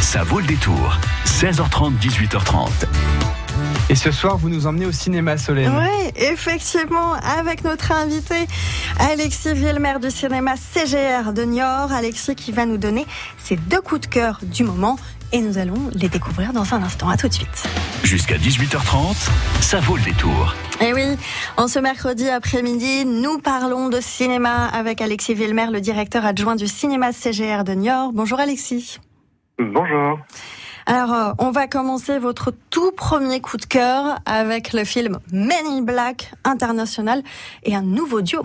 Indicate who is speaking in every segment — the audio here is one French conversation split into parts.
Speaker 1: Ça vaut le détour. 16h30, 18h30.
Speaker 2: Et ce soir, vous nous emmenez au cinéma Solène.
Speaker 3: Oui, effectivement, avec notre invité Alexis Villemer du cinéma CGR de Niort. Alexis qui va nous donner ses deux coups de cœur du moment et nous allons les découvrir dans un instant. À tout de suite.
Speaker 1: Jusqu'à 18h30, ça vaut le détour.
Speaker 3: Et oui, en ce mercredi après-midi, nous parlons de cinéma avec Alexis Villemer, le directeur adjoint du cinéma CGR de Niort. Bonjour Alexis.
Speaker 4: Bonjour.
Speaker 3: Alors, euh, on va commencer votre tout premier coup de cœur avec le film Men in Black International et un nouveau duo.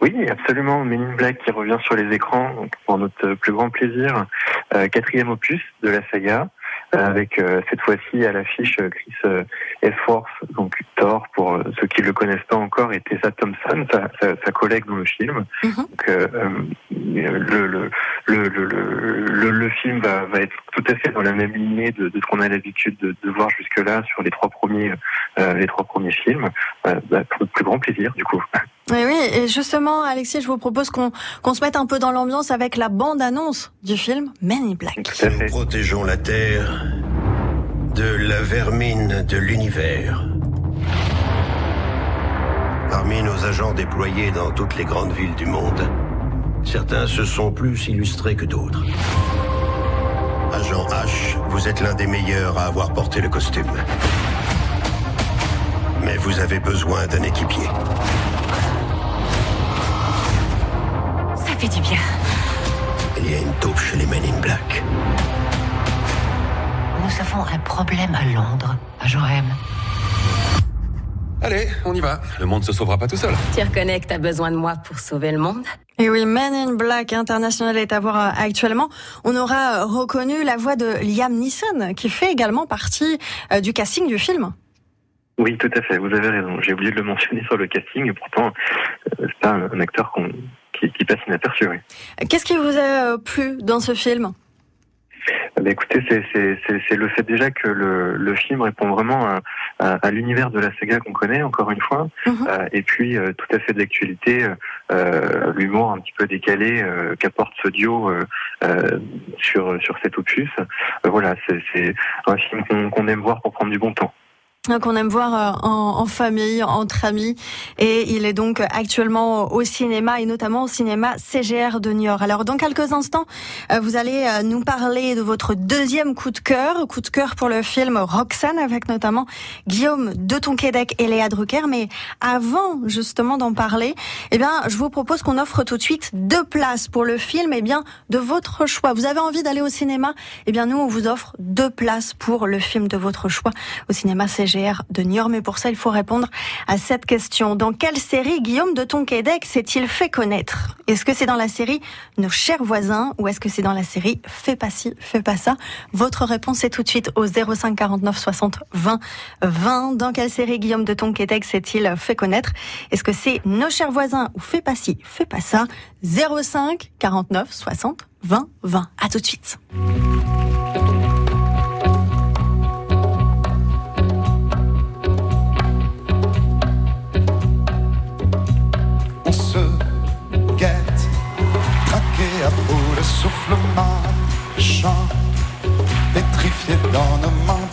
Speaker 4: Oui, absolument. Men in Black qui revient sur les écrans donc pour notre plus grand plaisir. Euh, quatrième opus de la saga. Euh, avec euh, cette fois-ci à l'affiche Chris euh, Hemsworth, donc Thor, pour ceux qui le connaissent pas encore, et Tessa Thompson, sa, sa, sa collègue dans le film.
Speaker 3: Mhm.
Speaker 4: Donc, le, le, le, le, le, film va, va, être tout à fait dans la même lignée de, de ce qu'on a l'habitude de, de, voir jusque-là sur les trois premiers, les trois premiers films. Bah, pour plus grand plaisir, du coup.
Speaker 3: Oui, oui, et justement, Alexis, je vous propose qu'on qu'on se mette un peu dans l'ambiance avec la bande-annonce du film Men in Black.
Speaker 5: Nous protégeons la Terre de la vermine de l'univers. Parmi nos agents déployés dans toutes les grandes villes du monde, certains se sont plus illustrés que d'autres. Agent H, vous êtes l'un des meilleurs à avoir porté le costume. Mais vous avez besoin d'un équipier.
Speaker 6: Ça fait du bien.
Speaker 5: Il y a une taupe chez les Men in Black.
Speaker 6: Nous avons un problème à Londres, à Johem.
Speaker 7: Allez, on y va. Le monde se sauvera pas tout seul.
Speaker 6: Tu reconnais que t'as besoin de moi pour sauver le monde
Speaker 3: Et oui, Men in Black International est à voir euh, actuellement. On aura reconnu la voix de Liam Neeson, qui fait également partie euh, du casting du film.
Speaker 4: Oui, tout à fait, vous avez raison. J'ai oublié de le mentionner sur le casting, et pourtant, euh, c'est pas un acteur qui, qui, passe inaperçu.
Speaker 3: Qu'est-ce qui vous a plu dans ce film?
Speaker 4: Bah écoutez, c'est le fait déjà que le, le film répond vraiment à, à, à l'univers de la saga qu'on connaît, encore une fois,
Speaker 3: Mhm.
Speaker 4: mm -hmm. euh, et puis euh, tout à fait d'actualité, euh, l'humour un petit peu décalé euh, qu'apporte ce duo euh, sur sur cet opus. voilà, c'est un film qu'on qu'on aime voir pour prendre du bon temps
Speaker 3: qu'on aime voir euh, en, en, famille, entre amis. Et il est donc actuellement au cinéma et notamment au cinéma CGR de Niort. Alors dans quelques instants, euh, vous allez euh, nous parler de votre deuxième coup de cœur, coup de cœur pour le film Roxane avec notamment Guillaume de Tonquédec et Léa Drucker. Mais avant justement d'en parler, eh bien, je vous propose qu'on offre tout de suite deux places pour le film, eh bien, de votre choix. Vous avez envie d'aller au cinéma? Eh bien, nous, on vous offre deux places pour le film de votre choix au cinéma CGR de Niort. Mais pour ça, il faut répondre à cette question. Dans quelle série Guillaume de Tonquédec s'est-il fait connaître? Est-ce que c'est dans la série Nos chers voisins ou est-ce que c'est dans la série Fais pas ci, fais pas ça? Votre réponse est tout de suite au 05 49 60 20 20. Dans quelle série Guillaume de Tonquédec s'est-il fait connaître? Est-ce que c'est Nos chers voisins ou Fais pas ci, fais pas ça? 05 49 60 20 20. À tout de suite.
Speaker 8: Marchand, pétrifié dans nos manteaux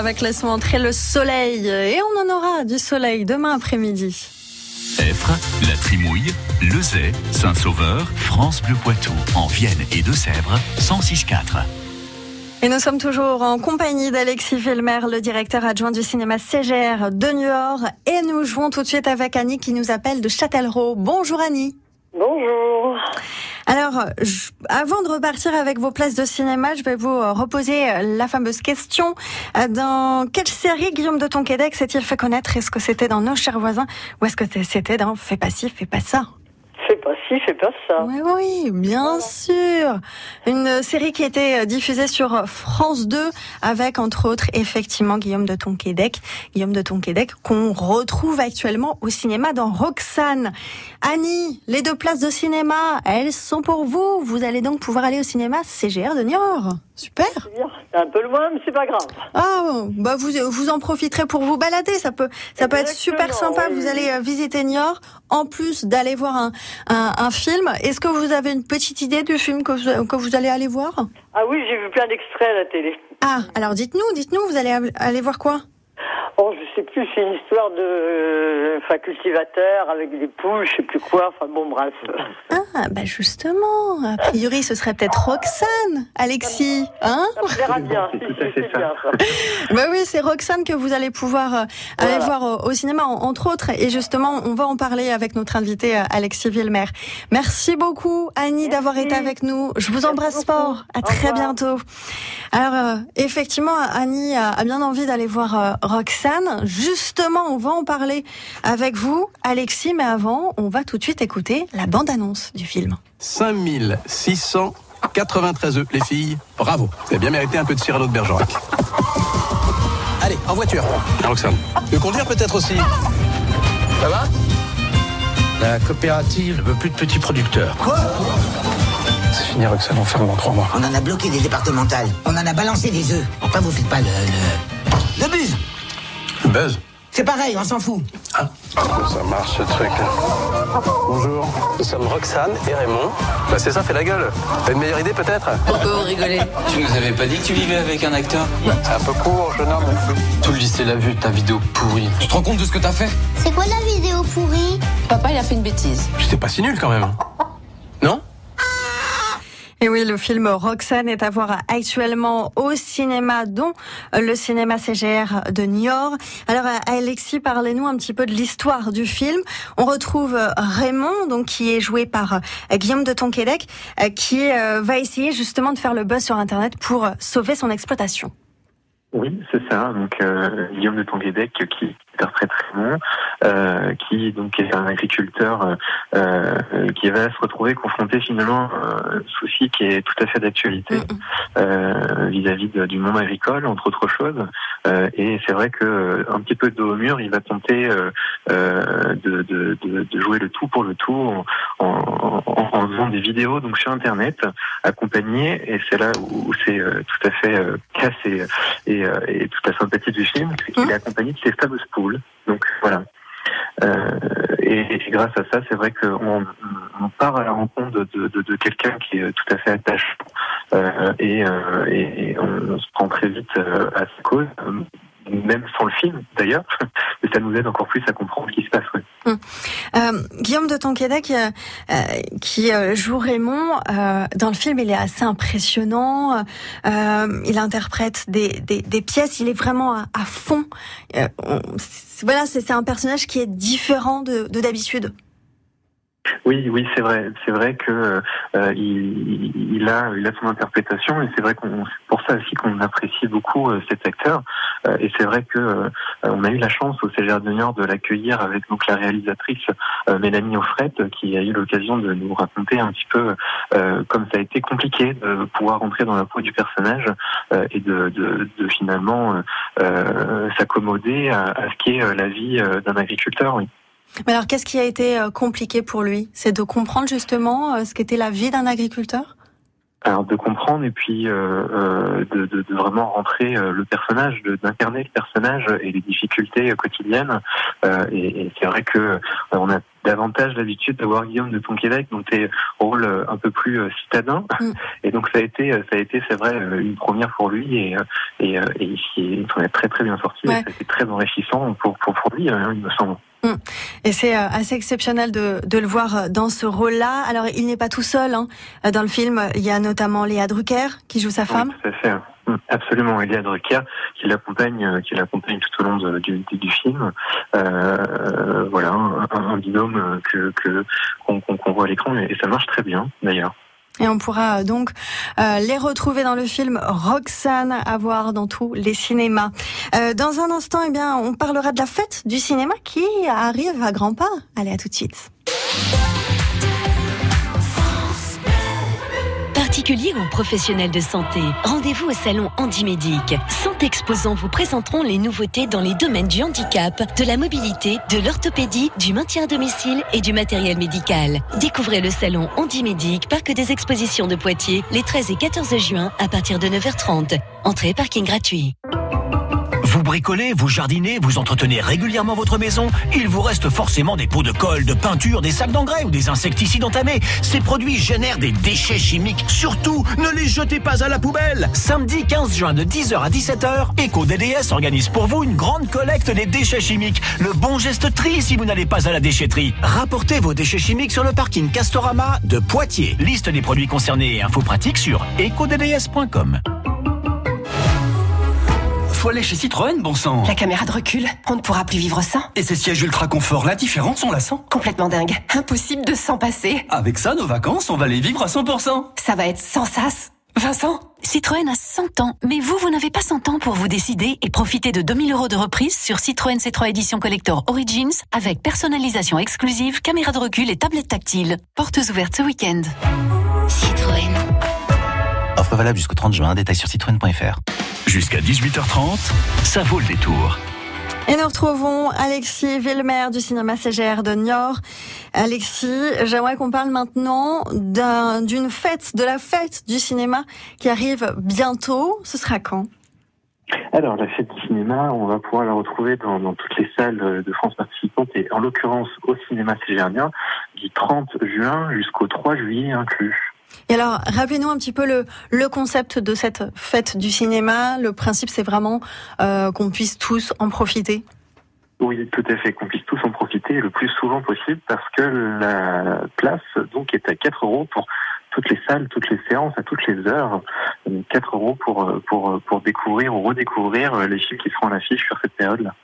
Speaker 3: avec laissons entrer le soleil. Et on en aura du soleil demain après-midi.
Speaker 1: Effre, La Trimouille, Lezay, Saint-Sauveur, France Bleu Poitou, en Vienne et Deux-Sèvres, 106.4.
Speaker 3: Et nous sommes toujours en compagnie d'Alexis Villemer, le directeur adjoint du cinéma CGR de Niort. Et nous jouons tout de suite avec Annie qui nous appelle de Châtellerault. Bonjour Annie.
Speaker 9: Bonjour.
Speaker 3: Alors, je- avant de repartir avec vos places de cinéma, je vais vous reposer euh, la fameuse question. Euh, Dans quelle série Guillaume de Tonquédec s'est-il fait connaître? Est-ce que c'était dans Nos chers voisins ou est-ce que c'était dans Fais pas ci, fais pas ça?
Speaker 9: Fais pas fais pas ça.
Speaker 3: Oui, oui, bien sûr. Une série qui était euh, diffusée sur France 2 avec, entre autres, effectivement, Guillaume de Tonquédec. Guillaume de Tonquédec qu'on retrouve actuellement au cinéma dans Roxane. Annie, les deux places de cinéma, elles sont pour vous. Vous allez donc pouvoir aller au cinéma CGR de Niort. Super.
Speaker 9: C'est. C'est un peu loin, mais c'est pas grave.
Speaker 3: Ah, bah vous vous en profiterez pour vous balader. Ça peut ça peut être super sympa.
Speaker 9: oui,
Speaker 3: Vous allez euh, visiter Niort en plus d'aller voir un, un, un film. Est-ce que vous avez une petite idée du film que vous, que vous allez aller voir?
Speaker 9: Ah oui, j'ai vu plein d'extraits à la télé.
Speaker 3: Ah, alors dites-nous, dites-nous, vous allez aller voir quoi?
Speaker 9: Oh, je sais plus, c'est une histoire de euh, enfin, cultivateur avec des poules, je sais plus quoi. Enfin bon, bref.
Speaker 3: Ah, bah justement. A priori, ce serait peut-être Roxane, Alexis, hein
Speaker 9: Ça plaira bien.
Speaker 4: C'est tout à fait ça.
Speaker 9: bien, ça.
Speaker 3: Bah oui, c'est Roxane que vous allez pouvoir euh, aller voir au, au cinéma, en- entre autres. Et justement, on va en parler avec notre invité euh, Alexis Villemer. Merci beaucoup, Annie, d'avoir été avec nous. Je vous embrasse fort. À très bientôt. Alors, euh, effectivement, Annie a, a bien envie d'aller voir euh, Roxane. Justement, on va en parler avec vous, Alexis. Mais avant, on va tout de suite écouter la bande-annonce du film.
Speaker 10: 5693 œufs, les filles. Bravo. Vous avez bien mérité un peu de Cyrano de Bergerac. Allez, en voiture.
Speaker 7: Roxane.
Speaker 10: Le conduire peut-être aussi. Ça va?
Speaker 11: La coopérative ne veut plus de petits producteurs.
Speaker 10: C'est fini, Roxane, on ferme dans trois mois.
Speaker 12: On en a bloqué des départementales. On en a balancé des œufs. Pourquoi vous faites pas le... le... le buzz?
Speaker 10: Buzz.
Speaker 12: C'est pareil, on s'en fout.
Speaker 10: Ça marche ce truc. Bonjour, nous sommes Roxane et Raymond. Bah c'est ça, fait la gueule. T'as une meilleure idée peut-être
Speaker 6: Pourquoi vous rigolez
Speaker 11: Tu nous avais pas dit que tu vivais avec un acteur
Speaker 10: C'est un peu court, jeune homme.
Speaker 11: Tout le lycée l'a vu, ta vidéo pourrie. Tu te rends compte de ce que t'as fait?
Speaker 13: C'est quoi la vidéo pourrie?
Speaker 6: Papa, il a fait une bêtise.
Speaker 10: J'étais pas si nul quand même.
Speaker 3: Et oui, le film Roxane est à voir actuellement au cinéma, dont le cinéma CGR de Niort. Alors, Alexis, parlez-nous un petit peu de l'histoire du film. On retrouve Raymond, donc qui est joué par euh, Guillaume de Tonquédec, euh, qui euh, va essayer justement de faire le buzz sur Internet pour euh, sauver son exploitation.
Speaker 4: Oui, c'est ça. Donc euh, Guillaume de Tonguédec qui interprète Raymond, euh, qui donc est un agriculteur euh, euh, qui va se retrouver confronté finalement à un souci qui est tout à fait d'actualité euh, vis-à-vis de- du monde agricole, entre autres choses. Euh, et c'est vrai que un petit peu de dos au mur, il va tenter de, de, de, de jouer le tout pour le tout en, en, en, en faisant des vidéos donc sur Internet accompagnées. Et c'est là où, c'est tout à fait casse et, et, et toute la sympathie du film, c'est qu'il est accompagné de ses fameuses poules. Donc voilà. Euh, et, grâce à ça, c'est vrai qu'on on part à la rencontre de, quelqu'un qui est tout à fait attachant euh, et, euh, on, se prend très vite à sa cause, même sans le film d'ailleurs, mais ça nous aide encore plus à comprendre ce qui se passe.
Speaker 3: Hum. Euh, Guillaume de Tonquédec, euh, euh, qui euh, joue Raymond, dans le film, il est assez impressionnant. Il interprète des, des, des pièces, il est vraiment à, fond. Voilà, c'est un personnage qui est différent de de d'habitude.
Speaker 4: Oui, oui, c'est vrai. C'est vrai que euh, il, il a, il a son interprétation, et c'est vrai qu'on, pour ça aussi qu'on apprécie beaucoup euh, cet acteur. Euh, et c'est vrai que euh, on a eu la chance au CGR de Niort de l'accueillir avec donc la réalisatrice euh, Mélanie Offret, qui a eu l'occasion de nous raconter un petit peu euh, comme ça a été compliqué de pouvoir entrer dans la peau du personnage et de, de, de finalement s'accommoder à, à ce qu'est la vie d'un agriculteur. Oui.
Speaker 3: Mais alors, qu'est-ce qui a été euh, compliqué pour lui? C'est de comprendre justement euh, ce qu'était la vie d'un agriculteur?
Speaker 4: Alors de comprendre et puis euh, de, de, de vraiment rentrer le personnage, d'incarner le personnage et les difficultés quotidiennes. Euh, et et c'est vrai que on a davantage l'habitude d'avoir Guillaume de Tonquédec dans des rôles un peu plus citadins. Et donc ça a été, ça a été, c'est vrai, une première pour lui et et, et il s'en est très très bien sorti.
Speaker 3: Ouais.
Speaker 4: Ça a été très enrichissant pour pour, pour lui, hein, il me semble.
Speaker 3: Mm. Et c'est euh, assez exceptionnel de, de le voir euh, dans ce rôle-là. Alors, il n'est pas tout seul. Hein. Euh, Dans le film, il y a notamment Léa Drucker qui joue sa femme.
Speaker 4: Tout à fait. Mm, Absolument, Elia Drucker qui l'accompagne, qui l'accompagne tout au long de- du, du, film. Euh, voilà, un, un binôme que qu'on voit à l'écran et ça marche très bien d'ailleurs.
Speaker 3: Et on pourra euh, donc euh, les retrouver dans le film Roxane à voir dans tous les cinémas. Euh, dans un instant, eh bien, on parlera de la fête du cinéma qui arrive à grands pas. Allez, à tout de suite.
Speaker 14: Particuliers ou professionnels de santé, rendez-vous au salon Handimédic. 100 exposants vous présenteront les nouveautés dans les domaines du handicap, de la mobilité, de l'orthopédie, du maintien à domicile et du matériel médical. Découvrez le salon Handimédic, parc des expositions de Poitiers, les 13 et 14 juin à partir de 9h30. Entrée parking gratuit.
Speaker 15: Bricolez, vous jardinez, vous entretenez régulièrement votre maison, il vous reste forcément des pots de colle, de peinture, des sacs d'engrais ou des insecticides entamés. Ces produits génèrent des déchets chimiques. Surtout, ne les jetez pas à la poubelle. Samedi 15 juin de 10h à 17h, EcoDDS organise pour vous une grande collecte des déchets chimiques. Le bon geste tri si vous n'allez pas à la déchetterie. Rapportez vos déchets chimiques sur le parking Castorama de Poitiers. Liste des produits concernés et infos pratiques sur ecodds.com.
Speaker 16: Faut aller chez Citroën, bon sang.
Speaker 17: La caméra de recul, on ne pourra plus vivre sans.
Speaker 16: Et ces sièges ultra confort, la différence, on la sent.
Speaker 17: Complètement dingue. Impossible de s'en passer.
Speaker 16: Avec ça, nos vacances, on va les vivre à 100%.
Speaker 17: Ça va être sans sas. Vincent?
Speaker 18: Citroën a 100 ans, mais vous, vous n'avez pas 100 ans pour vous décider et profiter de 2000 euros de reprise sur Citroën C3 Edition Collector Origins avec personnalisation exclusive, caméra de recul et tablette tactile. Portes ouvertes ce week-end.
Speaker 14: Citroën.
Speaker 19: Offre valable jusqu'au 30 juin, détail sur citroën.fr.
Speaker 1: Jusqu'à 18h30, ça vaut le détour.
Speaker 3: Et nous retrouvons Alexis Villemer du cinéma CGR de Niort. Alexis, j'aimerais qu'on parle maintenant d'un- d'une fête, de la fête du cinéma qui arrive bientôt. Ce sera quand?
Speaker 4: Alors, la fête du cinéma, on va pouvoir la retrouver dans, dans toutes les salles de France participantes et en l'occurrence au cinéma cégernien du 30 juin jusqu'au 3 juillet inclus.
Speaker 3: Et alors, rappelez-nous un petit peu le, concept de cette fête du cinéma. Le principe, c'est vraiment euh, qu'on puisse tous en profiter.
Speaker 4: Oui, tout à fait, qu'on puisse tous en profiter le plus souvent possible parce que la place donc est à 4 euros pour toutes les salles, toutes les séances, à toutes les heures. Euh, 4 euros pour, euh, pour, pour découvrir ou redécouvrir euh, les films qui seront en affiche sur cette période-là.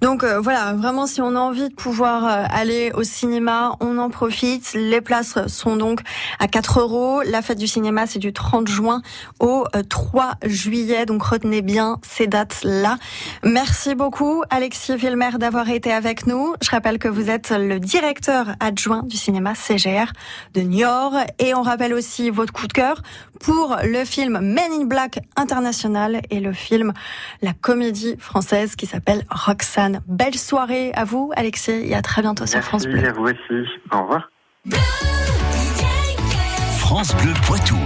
Speaker 3: Donc euh, voilà, vraiment si on a envie de pouvoir euh, aller au cinéma, on en profite. Les places sont donc à 4 euros. La fête du cinéma, c'est du 30 juin au euh, 3 juillet. Donc retenez bien ces dates-là. Merci beaucoup Alexis Villemer d'avoir été avec nous. Je rappelle que vous êtes le directeur adjoint du cinéma CGR de Niort. Et on rappelle aussi votre coup de cœur pour le film Men in Black International et le film La comédie française qui s'appelle Roxane. Belle soirée à vous, Alexis, et à très bientôt sur France
Speaker 4: Merci
Speaker 3: Bleu.
Speaker 4: à vous aussi. Au revoir.
Speaker 1: France Bleu Poitou.